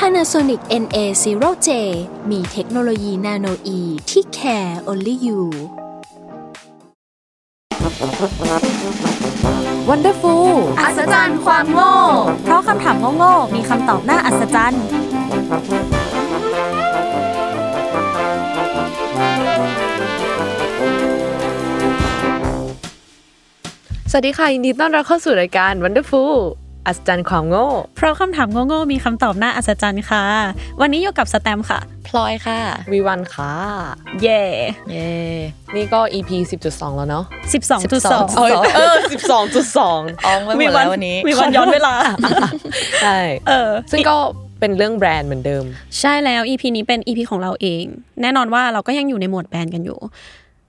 Panasonic NA0J มีเทคโนโลยีนาโนอีที่ care only you Wonderful อัศจรรย์ความโง่ เพราะคำถามโง่ๆมีคำตอบน่าอัศจรรย์ สวัสดีค่ะยินดีต้อนรับเข้าสู่รายการ Wonderful อัศจรรย์ความโง่ เพราะคำถามโง่ๆมีคำตอบน่าอัศจรรย์ค่ะ วันนี้อยู่กับสแตมป์ค่ะ พลอยค่ะ วีวันค่ะ เย่เย่นี่ก็ EP 10.2 แล้วเนาะสิบสองจุดสอง12เอยเออ12.2อองไปหมดแล้ววันนี้มีวันย้อนเวลา ใช่ เออ ซึ่งก็เป็นเรื่องแบรนด์เหมือนเดิม ใช่แล้ว EP นี้เป็น EP ของเราเอง แน่นอนว่าเราก็ยังอยู่ในโหมดแบรนด์กันอยู่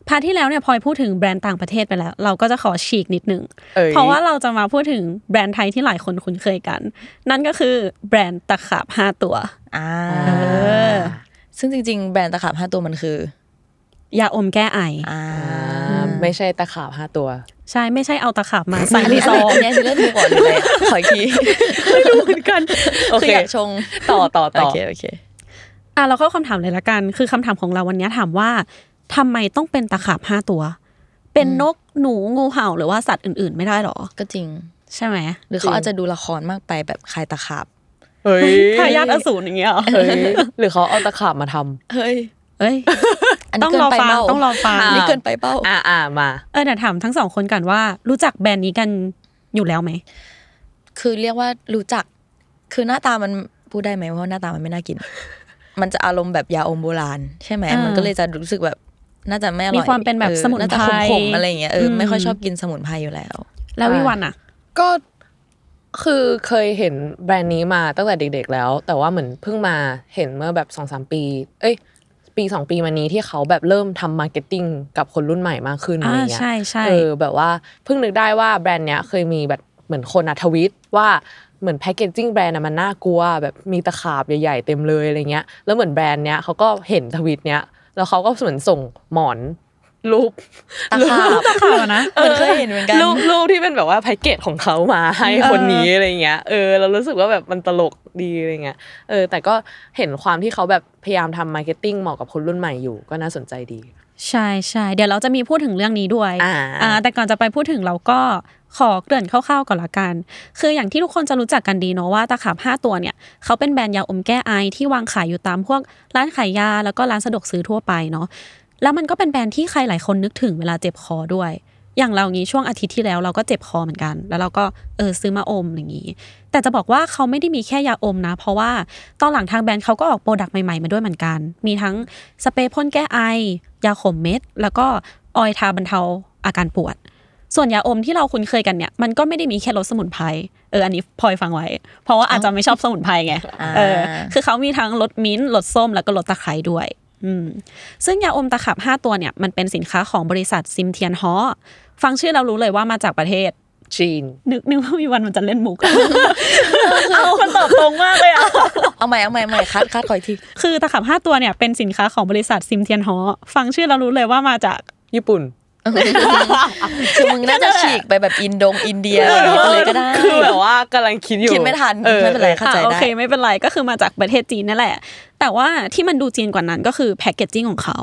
part ที่แล้วเนี่ยพลอยพูดถึงแบรนด์ต่างประเทศไปแล้ว เราก็จะขอฉีกนิดนึงเอ้ยเพราะว่าเราจะมาพูดถึงแบรนด์ไทยที่หลายคนคุ้นเคยกัน นั่นก็คือแบรนด์ตะขาบห้าตัวอ่าอซึ่งจริง ๆ แบรนด์ตะขาบห้าตัวมันคือยาอมแก้ไออ่าอ่าไม่ใช่ตะขาบห้าตัว ใช่ไม่ใช่เอาตะขาบมาใส่ในซองเนี่ยคือเล่นดูก่อนเลยอะขออีกทีไม่รู้เหมือนกันโอเคคืออยากชงต่อต่อโอต่อเคโอเคอะเราเข้าคำถามเลยละกัน คือคำถามของเราวันนี้ถามว่า ทำไมต้องเป็นตะขาบห้าตัว เป็นนกหนูงูเห่าหรือว่าสัตว์อื่น ๆ ไม่ได้หรอ ก็จริง ใช่ไหมหรือเขาอาจจะดูละครมากไปแบบคลายตะขาบเฮ้ยทายาทอสูรอย่างเงี้ยเหรอเฮ้ยหรือเขาเอาตะขาบมาทำเฮ้ยเอ้ยอันต้นี้องเกินรอไปฟังเป้าต้องรอฟังอันนี้เกินไปเป้าอ่าอ่ามาเออเดี๋ยวถามทั้งสองคนกันว่า รู้จักแบรนด์นี้กันอยู่แล้วไหมคือเรียกว่ารู้จัก คือหน้าตามันพูดได้ไหมว่าหน้าตามันไม่น่ากิน มันจะอารมณ์แบบยาอมโบราณ ใช่ไหมอ่ามัมันก็เลยจะรู้สึกแบบ น่าจะไม่อร่อยมีความเป็นแบบออสมุนไพรน่าจะขมๆอะไรอย่างเงี้ยเอออมไม่ค่อยชอบกินสมุนไพรอยู่แล้ว แล้ววิวันอะ ก็คือเคยเห็นแบรนด์นี้มาตั้งแต่เด็ก ๆ แล้ว แต่ว่าเหมือนเพิ่งมาเห็นเมื่อแบบสองสามปี เอ้ย ปีสองปีมานี้ที่เขาแบบเริ่มทำ marketing กับคนรุ่นใหม่มากขึ้นอะไรอ่าเงี้ยใช่ใช่เออแบบว่าเพิ่งนึกได้ว่าแบรนด์เนี้ยเคยมีแบบเหมือนคนอะทวิตว่าเหมือน packaging แบรนด์อะมันน่ากลัวแบบมีตะขาบใหญ่ๆเต็มเลยอะไรเงี้ยแล้วเหมือนแบรนด์เนี้ยเขาก็เห็นทวิตเนี้ย แล้วเขาก็เหมือนส่งหมอน รูปตะขาบตะขาบอะนะเหมือนเคยเห็นเหมือนกันรูปรูปที่เป็นแบบว่าแพ็กเกจของเขามาให้คนนี้อะไรเงี้ยเออเรารู้สึกว่าแบบมันตลกดีอะไรเงี้ยเออ แต่ก็เห็นความที่เขาแบบพยายามทำ marketing เหมาะกับคนรุ่นใหม่อยู่ก็น่าสนใจดี ใช่ใช่เดี๋ยวเราจะมีพูดถึงเรื่องนี้ด้วยอ่าแต่ก่อนจะไปพูดถึงเราก็ขอเกริ่นคร่าวๆก่อนละกัน คืออย่างที่ทุกคนจะรู้จักกันดีเนาะว่าตะขาบห้าตัวเนี่ยเขาเป็นแบรนด์ยาอมแก้ไอที่วางขายอยู่ตามพวกร้านขายยาแล้วก็ร้านสะดวกซื้อทั่วไปเนาะ แล้วมันก็เป็นแบรนด์ที่ใครหลายคนนึกถึงเวลาเจ็บคอด้วย อย่างเรางี้ช่วงอาทิตย์ที่แล้วเราก็เจ็บคอเหมือนกัน แล้วเราก็เออซื้อมาอมอย่างนี้ แต่จะบอกว่าเขาไม่ได้มีแค่ยาอมนะ เพราะว่าตอนหลังทางแบรนด์เขาก็ออกโปรดักต์ใหม่ๆมาด้วยเหมือนกัน มีทั้งสเปรย์พ่นแก้ไอ ยาขมเม็ด แล้วก็ oil ทาบรรเทาอาการปวด ส่วนยาอมที่เราคุ้นเคยกันเนี่ย มันก็ไม่ได้มีแค่รสสมุนไพร เออ อันนี้พลอยฟังไว้ เพราะว่าอาจจะไม่ชอบสมุนไพรไงอ่าเออ คือเขามีทั้งลดมิ้นท์รสส้มแล้วก็รสตะไคร้ด้วยอืม ซึ่งยาอมตะขาบ 5 ตัวเนี่ยมันเป็นสินค้าของบริษัทซิมเทียนฮ้อฟังชื่อเรารู้เลยว่ามาจากประเทศจีน นึกนึกว่ามีวันมันจะเล่นมุก เอามันตอบตรงมากเลยอะ เอาใหม่เอาใหม่เอาใหม่คัดคัดขออีกที คือตะขับ5ตัวเนี่ยเป็นสินค้าของบริษัทซิมเทียนฮอฟังชื่อเรารู้เลยว่ามาจากญี่ปุ่น คือมึงน่าจะฉีกไปแบบอินโดงอินเดียอะไรอย่างเงี้ยไปเลยก็ได้คือแบบว่ากำลังคิดอยู่คิดไม่ทันออไม่เป็นไรเข้าใจอะโอได้เคไม่เป็นไรก็คือมาจากประเทศจีนนั่นแหละ แต่ว่าที่มันดูจีนกว่านั้นก็คือแพคเกจจิ้งของเขา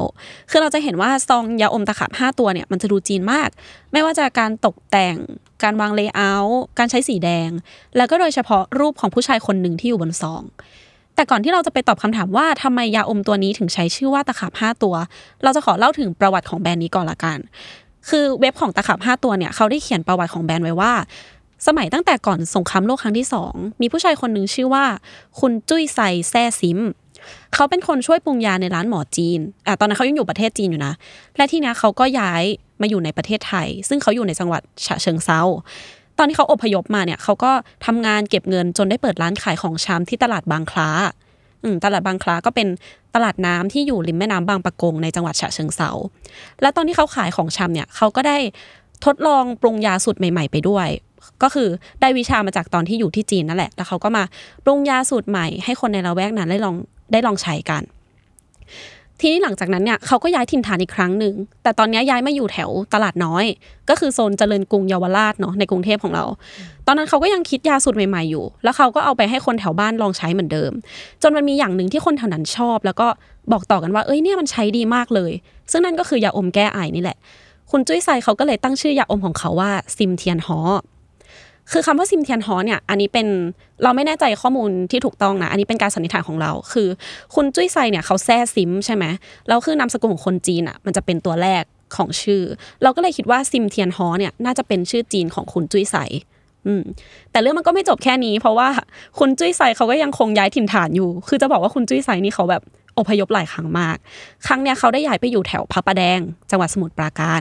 คือเราจะเห็นว่าซองยาอมตะขาบ5ตัวเนี่ยมันจะดูจีนมาก ไม่ว่าจะการตกแต่งการวาง layer การใช้สีแดง แล้วก็โดยเฉพาะรูปของผู้ชายคนหนึ่งที่อยู่บนซอง แต่ก่อนที่เราจะไปตอบคำถามว่าทำไมยาอมตัวนี้ถึงใช้ชื่อว่าตะขาบ5ตัว เราจะขอเล่าถึงประวัติของแบรนด์นี้ก่อนละกัน คือเว็บของตะขาบ5ตัวเนี่ยเขาได้เขียนประวัติของแบรนด์ไว้ว่า สมัยตั้งแต่ก่อนสงครามโลกครั้งที่สองมีผู้ชายคนหนึ่งชื่อว่า คุณจุ้ยไซแซ่ซิมเขาเป็นคนช่วยปรุงยาในร้านหมอจีนอะตอนนั้นเขายังอยู่ประเทศจีนอยู่นะ และที่นี้เขาก็ย้ายมาอยู่ในประเทศไทย ซึ่งเขาอยู่ในจังหวัดฉะเชิงเซา ตอนที่เขาอพยพมาเนี่ยเขาก็ทำงานเก็บเงินจนได้เปิดร้านขายของชำที่ตลาดบางคล้าอืตลาดบางคลาก็เป็นตลาดน้ำที่อยู่ริมแม่น้ำบางปะกงในจังหวัดฉะเชิงเซาและตอนที่เขาขายของชำเนี่ยเขาก็ได้ทดลองปรุงยาสูตรใหม่ ๆ ไปด้วย ก็คือได้วิชามาจากตอนที่อยู่ที่จีนนั่นแหละ แล้วเขาก็มาปรุงยาสูตรใหม่ให้คนในละแวกนั้นได้ลองได้ลองใช้กัน ทีนี้หลังจากนั้นเนี่ยเขาก็ย้ายถิ่นฐานอีกครั้งหนึ่งแต่ตอนนี้ย้ายมาอยู่แถวตลาดน้อย ก็คือโซนเจริญกรุงเยาวราชเนาะในกรุงเทพของเรา ตอนนั้นเขาก็ยังคิดยาสูตรใหม่ๆอยู่ แล้วเขาก็เอาไปให้คนแถวบ้านลองใช้เหมือนเดิม จนมันมีอย่างหนึ่งที่คนแถวนั้นชอบ แล้วก็บอกต่อกันว่าเอ้ยเนี่ยมันใช้ดีมากเลย ซึ่งนั่นก็คือยาอมแก้ไอนี่แหละ คุณจุ้ยไซเขาก็เลยตั้งชื่อยาอมของเขาว่าซิมเทียนฮอ คือคำว่าซิมเทียนฮอเนี่ยอันนี้เป็นเราไม่แน่ใจข้อมูลที่ถูกต้องนะอันนี้เป็นการสันนิษฐานของเรา คือ คุณจุ้ยไซเนี่ยเขาแซ่ซิมใช่ไหมแล้วคือนามสกุลของคนจีนอะมันจะเป็นตัวแรกของชื่อ เราก็เลยคิดว่าซิมเทียนฮอเนี่ยน่าจะเป็นชื่อจีนของคุณจุ้ยไซอืมแต่เรื่องมันก็ไม่จบแค่นี้ เพราะว่าคุณจุ้ยไซเขาก็ยังคงย้ายถิ่นฐานอยู่ คือจะบอกว่าคุณจุ้ยไซนี่เขาแบบ อพยพหลายครั้งมาก ครั้งเนี้ยเขาได้ย้ายไปอยู่แถวพระประแดง จังหวัดสมุทรปราการ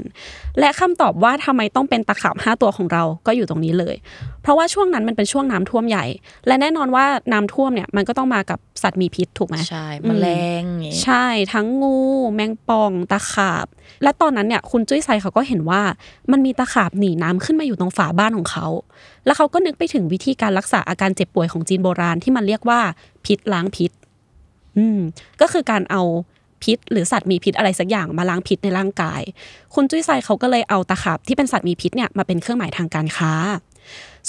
และคำตอบว่าทำไมต้องเป็นตะขาบห้าตัวของเราก็อยู่ตรงนี้เลย เพราะว่าช่วงนั้นมันเป็นช่วงน้ำท่วมใหญ่ และแน่นอนว่าน้ำท่วมเนี่ยมันก็ต้องมากับสัตว์มีพิษถูกไหมใช่อืแมมลงอย่างงี้ใช่ทั้งงู แมงป่องตะขาบ และตอนนั้นเนี่ยคุณจุ้ยไซเขาก็เห็นว่ามันมีตะขาบหนีน้ำขึ้นมาอยู่ตรงฝาบ้านของเขา แล้วเขาก็นึกไปถึงวิธีการรักษาอาการเจ็บป่วยของจีนโบราณที่มันเรียกว่าพิษล้างพิษ อืมก็คือการเอาพิษ หรือสัตว์มีพิษอะไรสักอย่างมาล้างพิษในร่างกาย คุณจุ้ยไซเขาก็เลยเอาตะขาบที่เป็นสัตว์มีพิษเนี่ยมาเป็นเครื่องหมายทางการค้า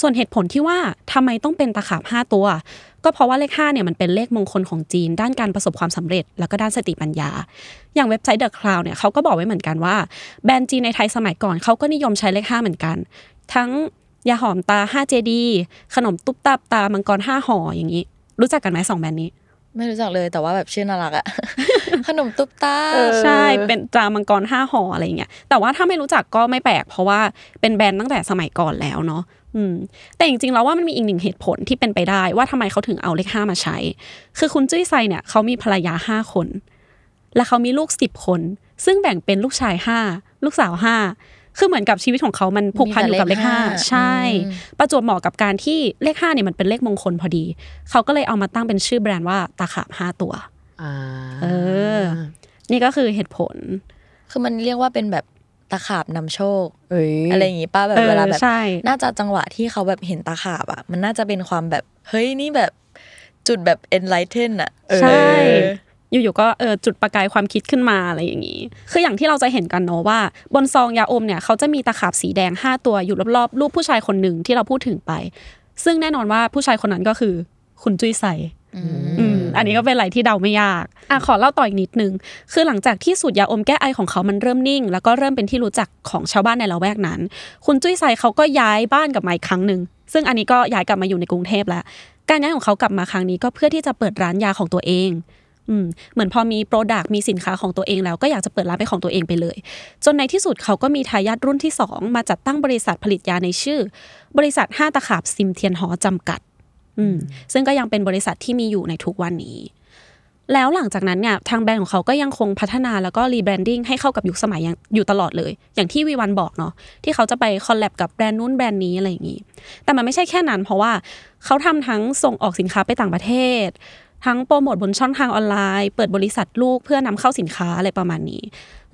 ส่วนเหตุผลที่ว่าทำไมต้องเป็นตะขาบห้าตัว ก็เพราะว่าเลขห้าเนี่ยมันเป็นเลขมงคลของจีน ด้านการประสบความสำเร็จ แล้วก็ด้านสติปัญญา อย่างเว็บไซต์ The Cloud เนี่ยเขาก็บอกไว้เหมือนกันว่า แบรนด์จีนในไทยสมัยก่อนเขาก็นิยมใช้เลขห้าเหมือนกัน ทั้งยาหอมตา5 JD ขนมตุ๊บตับตามังกร5ห่ออย่างนี้ รู้จักกันไหมสองแบรนด์นี้ ไม่รู้จักเลยแต่ว่าแบบชื่อน่ารักอะขนมตุ๊บตาเออใช่เป็นตรามังกรห้าห่ออะไรอย่างเงี้ยแต่ว่าถ้าไม่รู้จักก็ไม่แปลก เพราะว่าเป็นแบรนด์ตั้งแต่สมัยก่อนแล้วเนาะอืมแต่จริงๆแล้วว่ามันมีอีกหนึ่งเหตุผลที่เป็นไปได้ว่าทำไมเขาถึงเอาเลขห้ามาใช้ คือคุณจุ้ยไซเนี่ยเขามีภรรยาห้าคน และเขามีลูกสิบคน ซึ่งแบ่งเป็นลูกชายห้าลูกสาวห้า คือเหมือนกับชีวิตของเขามันผูกพันอยู่กับเลขห้ามีแต่เลขห้าใช่อืมประจวบเหมาะกับการที่เลขห้าเนี่ยมันเป็นเลขมงคลพอดี เขาก็เลยเอามาตั้งเป็นชื่อแบรนด์ว่าตาขาบห้าตัวอ่าเออ นี่ก็คือเหตุผล คือมันเรียกว่าเป็นแบบตะขาบนำโชคเอ้ยอะไรอย่างงี้ป้าแบบเออเวลาแบบใช่น่าจะจังหวะที่เขาแบบเห็นตาขาบอะ มันน่าจะเป็นความแบบเฮ้ยนี่แบบจุดแบบ enlighten อะใช่เอออยู่ๆก็เออจุดประกายความคิดขึ้นมาอะไรอย่างนี้ คืออย่างที่เราจะเห็นกันเนาะว่า บนซองยาอมเนี่ยเขาจะมีตะขาบสีแดง 5 ตัวอยู่รอบๆรูปผู้ชายคนหนึ่งที่เราพูดถึงไป ซึ่งแน่นอนว่าผู้ชายคนนั้นก็คือคุณจุ้ยใสอืมอันนี้ก็เป็นอะไรที่เดาไม่ยากอะขอเล่าต่ออีกนิดนึง คือหลังจากที่สูตรยาอมแก้ไอของเขามันเริ่มนิ่ง แล้วก็เริ่มเป็นที่รู้จักของชาวบ้านในละแวกนั้น คุณจุ้ยไซเขาก็ย้ายบ้านกลับมาอีกครั้งหนึ่ง ซึ่งอันนี้ก็ย้ายกลับมาอยู่ในกรุงเทพแล้ว การย้ายของเขากลับมาครั้งนี้ก็เพื่อที่จะเปิดร้านยาของตัวเอง อืมเหมือนพอมีโปรดักต์มีสินค้าของตัวเองแล้วก็อยากจะเปิดร้านเป็นของตัวเองไปเลย จนในที่สุดเขาก็มีทายาทรุ่นที่ 2 มาจัดตั้งบริษัทผลิตยาในชื่อ บริษัทห้าตะขาบซิมเทียนหอจำกัดอืมซึ่งก็ยังเป็นบริษัทที่มีอยู่ในทุกวันนี้ แล้วหลังจากนั้นเนี่ยทางแบรนด์ของเขาก็ยังคงพัฒนาแล้วก็ rebranding ให้เข้ากับยุคสมัยยังอยู่ตลอดเลย อย่างที่วีวันบอกเนาะที่เขาจะไป collab กับแบรนด์นู้นแบรนด์นี้อะไรอย่างนี้ แต่มันไม่ใช่แค่นั้น เพราะว่าเขาทำทั้งส่งออกสินค้าไปต่างประเทศ ทั้งโปรโมทบนช่องทางออนไลน์ เปิดบริษัทลูกเพื่อนำเข้าสินค้าอะไรประมาณนี้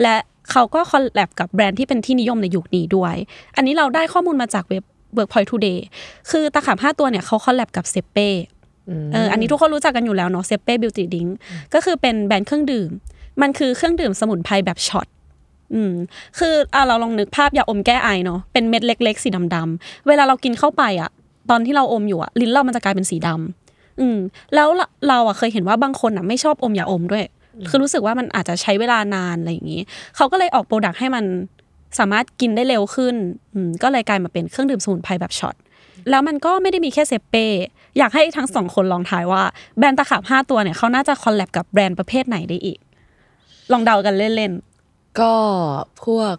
และเขาก็คอลแลบกับแบรนด์ที่เป็นที่นิยมในยุคนี้ด้วย อันนี้เราได้ข้อมูลมาจากเว็บ Workpoint Today คือตะขาบห้าตัวเนี่ยเขาคอลแลบกับเซเป้เอออันนี้ทุกคนรู้จักกันอยู่แล้วเนาะเซเป้บิวตี้ดิงก็คือเป็นแบรนด์เครื่องดื่ม มันคือเครื่องดื่มสมุนไพรแบบช็อตอืมคืออะเราลองนึกภาพยาอมแก้ไอเนาะเป็นเม็ดเล็ก ๆ สีดำๆเวลาเรากินเข้าไปอะ ตอนที่เราอมอยู่อะลิ้นเรามันจะกลายเป็นสีดำ อืมแล้วเราเราอะเคยเห็นว่าบางคนอะไม่ชอบอมยาอมด้วย คือรู้สึกว่ามันอาจจะใช้เวลานานอะไรอย่างนี้เขาก็เลยออก product ให้มันสามารถกินได้เร็วขึ้นอืมก็เลยกลายมาเป็นเครื่องดื่มสมุนไพรแบบช็อตแล้วมันก็ไม่ได้มีแค่เซเป้อยากให้ทั้งสองคนลองทายว่าแบรนด์ตะขาบห้าตัวเนี่ยเขาน่าจะ collab กับแบรนด์ประเภทไหนได้อีก ลองเดากันเล่นก็พวก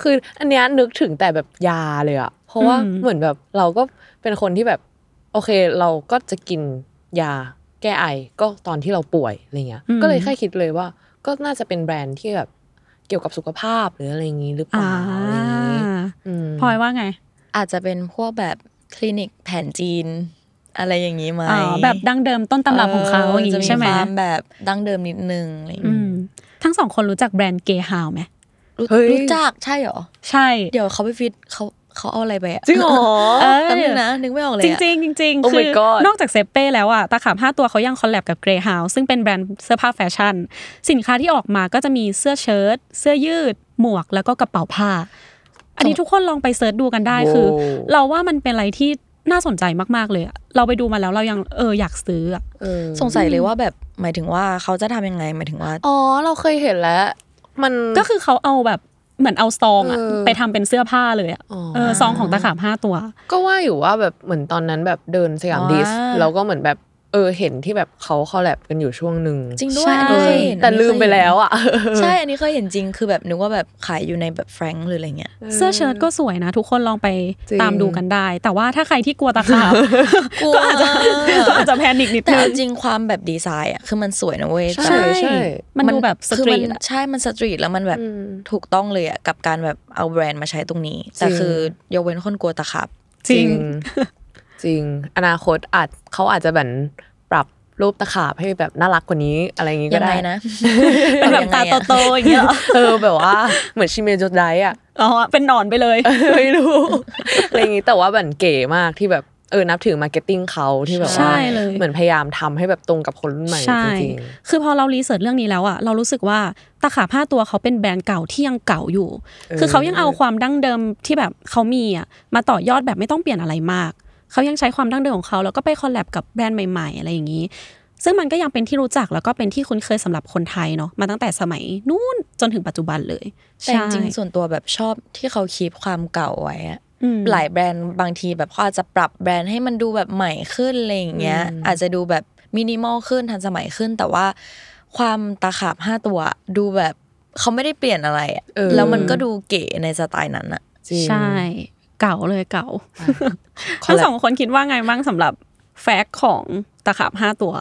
คืออันเนี้ยนึกถึงแต่แบบยาเลยอะเพราะว่าอืมเหมือนแบบเราก็เป็นคนที่แบบ โอเคเราก็จะกิน ยาแก้ไอก็ตอนที่เราป่วยอะไรเงี้ย ก็เลยแค่คิดเลยว่า ก็น่าจะเป็นแบรนด์ที่แบบเกี่ยวกับสุขภาพหรืออะไรอย่างงี้หรือเปๆอ่าล่าอะไรอย่างงี้อืมพลอยว่าไง อาจจะเป็นพวกแบบคลินิกแผนจีน อะไรอย่างนี้ไหมอ๋อแบบดั้งเดิมต้นตำรับของเขาอย่างจะนี้มีใช่ไหมความแบบดั้งเดิมนิดนึงอะไรอย่างอืงี้มทั้งสองคนรู้จักแบรนด์เกฮาวไหมรู้เฮ้ยรู้จักใช่เหรอ ใช่ เดี๋ยวเขาไปฟิตเขา เขาเอาอะไรไปอะจริงเหรอเออแป๊บนึงนะนึกไม่ออกเลยจอะริงๆจริงๆ Oh คื my อ god นอกจากเซเป้แล้วอะตะขาบห้าตัวเขายัง collab กับ Greyhound ซึ่งเป็นแบรนด์เสื้อผ้าแฟชั่น สินค้าที่ออกมาก็จะมีเสื้อเชิ้ตเสื้อยืด หมวกแล้วก็กระเป๋าผ้า อันนี้ทุกคนลองไป search ดูกันได้คือโว้เราว่ามันเป็นอะไรที่น่าสนใจมาก ๆ เลยอะเราไปดูมาแล้วเรายังเอออยากซื้ออะเออสงสัยเลยว่าแบบหมายถึงว่าเขาจะทำยังไงหมายถึงว่า อ๋อ เราเคยเห็นแล้ว มันก็คือเขาเอาแบบ เหมือนเอาซองอะเออไปทำเป็นเสื้อผ้าเลยอะอ๋อเออซองของตาขาบห้าตัว ก็ว่าอยู่ว่าแบบเหมือนตอนนั้นแบบเดินสยามอ๋อดิสแล้วก็เหมือนแบบ เออเห็นที่แบบเขาคอลแลบกันอยู่ช่วงหนึ่งจริงด้วใช่ยอันนี้เคยเห็นแต่อันนี้ลืมไปแล้วอะใช่อันนี้เคยเห็นจริงคือแบบนึกว่าแบบขายอยู่ในแบบแฟรงค์หรืออะไรเงี้ยเสื้อเชิ้ตก็สวยนะ ทุกคนลองไปจริงตามดูกันได้ แต่ว่าถ้าใครที่กลัวตะขาบกลัวก็อาจจะก็อาจจะแพนิคนิดแต่นึเอางจริงความแบบดีไซน์อะคือมันสวยนะเว้ยใช่แต่ใช่มันดูแบบสคือตรีมัทนอะใช่มันสตรีทแล้วมันแบบอืมถูกต้องเลยอะกับการแบบเอาแบรนด์มาใช้ตรงนี้แต่จริงคือยกเว้นคนกลัวตะขับจริง จริง อนาคตอาจเขาอาจจะแบบปรับรูปตะขาบให้แบบน่ารักกว่านี้อะไรอย่างงี้ก็ยังไงได้นะเป็นแบบตาโตๆอย่างเงี้ยเหรอเออแบบว่าเหมือนชิเมโจไดอะอ๋อเป็นหนอนไปเลยไม่รู้อะไรอย่างงี้แต่ว่าแบบเก๋มากที่แบบเออนับถือมาร์เก็ตติ้งเขาที่แบบใช่ว่าเลยเหมือนพยายามทำให้แบบตรงกับคนรุ่นใหม่ใช่จริงคือพอเรารีเสิร์ชเรื่องนี้แล้วอะเรารู้สึกว่าตาขาบห้าตัวเขาเป็นแบรนด์เก่าที่ยังเก่าอยู่ คือเขายังเอาความดั้งเดิมที่แบบเขามีอะมาต่อยอดแบบไม่ต้องเปลี่ยนอะไรมาก เขายังใช้ความดั้งเดิมของเขาแล้วก็ไปคอลแลบกับแบรนด์ใหม่ ๆ อะไรอย่างนี้ ซึ่งมันก็ยังเป็นที่รู้จักแล้วก็เป็นที่คุ้นเคยสำหรับคนไทยเนาะมาตั้งแต่สมัยนู้นจนถึงปัจจุบันเลยแต่จริงๆใช่ส่วนตัวแบบชอบที่เขาคีปความเก่าไว้อะอืมหลายแบรนด์บางทีแบบเขาอาจจะปรับแบรนด์ให้มันดูแบบใหม่ขึ้นอะไรอย่างเงี้ย อาจจะดูแบบมินิมอลขึ้นทันสมัยขึ้น แต่ว่าความตาขาบห้าตัวดูแบบเขาไม่ได้เปลี่ยนอะไรอะเออแล้วมันก็ดูเก๋ในสไตล์นั้นอะๆจริงใช่ เก่าเลยเก่าคอทั้ลงแลบสองคนคิดว่าไงบ้างสำหรับแฟกต์ของตะขาบห้าตัว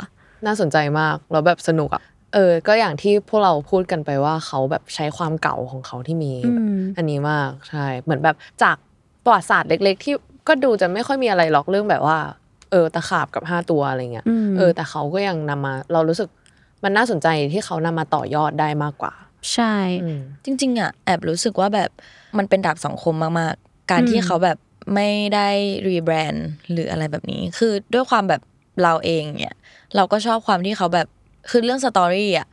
น่าสนใจมากแล้วแบบสนุกอะเออ ก็อย่างที่พวกเราพูดกันไปว่าเขาแบบใช้ความเก่าของเขาที่มีอืมอันนี้มากใช่เหมือนแบบจากประวัติศาสตร์เล็ก ๆ ที่ก็ดูจะไม่ค่อยมีอะไรหรอกเรื่องแบบว่า เออตะขาบกับห้าตัวอะไรเงี้ยอืมเออ แต่เขาก็ยังนำมา เรารู้สึกมันน่าสนใจที่เขานำมาต่อยอดได้มากกว่า ใช่อืมจริงๆอะแอบรู้สึกว่าแบบมันเป็นดาบสองคมมากๆ การที่อืมเขาแบบไม่ได้รีแบรนด์หรืออะไรแบบนี้ คือด้วยความแบบเราเองเนี่ย เราก็ชอบความที่เขาแบบคือเรื่องสตอรี่อะ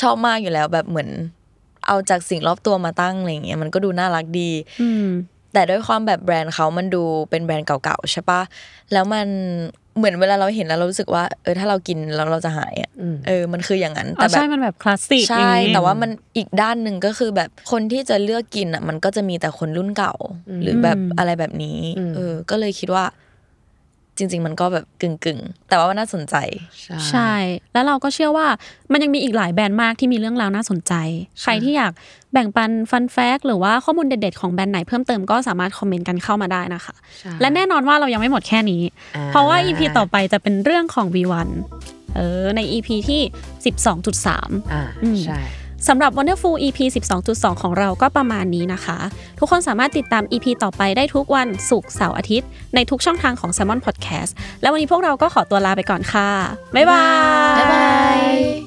ชอบมากอยู่แล้วแบบเหมือน เอาจากสิ่งรอบตัวมาตั้งอะไรอย่างเงี้ยมันก็ดูน่ารักดีอืมแต่ด้วยความแบบแบรนด์เขามันดูเป็นแบรนด์เก่าๆใช่ปะแล้วมัน เหมือนเวลาเราเห็นแล้วเรารู้สึกว่าเออถ้าเรากินแล้วเราจะหายอะอืมเออมันคืออย่างนั้นอ๋แต่อแบใช่บมันแบบคลาสสิกใช่อย่างงี้แต่ว่ามันอีกด้านหนึ่งก็คือแบบคนที่จะเลือกกินอะมันก็จะมีแต่คนรุ่นเก่า หรือแบบอะไรแบบนี้อืมเออก็เลยคิดว่า จริง ๆ มันก็แบบกึ่งๆ แต่ว่ามันน่าสนใจ ใช่ แล้วเราก็เชื่อว่ามันยังมีอีกหลายแบรนด์มากที่มีเรื่องราวน่าสนใจ ใครที่อยากแบ่งปันฟันแฟกหรือว่าข้อมูลเด็ดๆ ของแบรนด์ไหนเพิ่มเติมก็สามารถคอมเมนต์กันเข้ามาได้นะคะใช่และแน่นอนว่าเรายังไม่หมดแค่นี้อ่าเพราะว่า EP ต่อไปจะเป็นเรื่องของ V1 เออใน EP ที่ 12.3อ่าอืมใช่ สำหรับ Wonderful EP 12.2 ของเราก็ประมาณนี้นะคะ ทุกคนสามารถติดตาม EP ต่อไปได้ทุกวันศุกร์เสาร์อาทิตย์ ในทุกช่องทางของ Salmon Podcast และวันนี้พวกเราก็ขอตัวลาไปก่อนค่ะ บ๊ายบาย บ๊ายบาย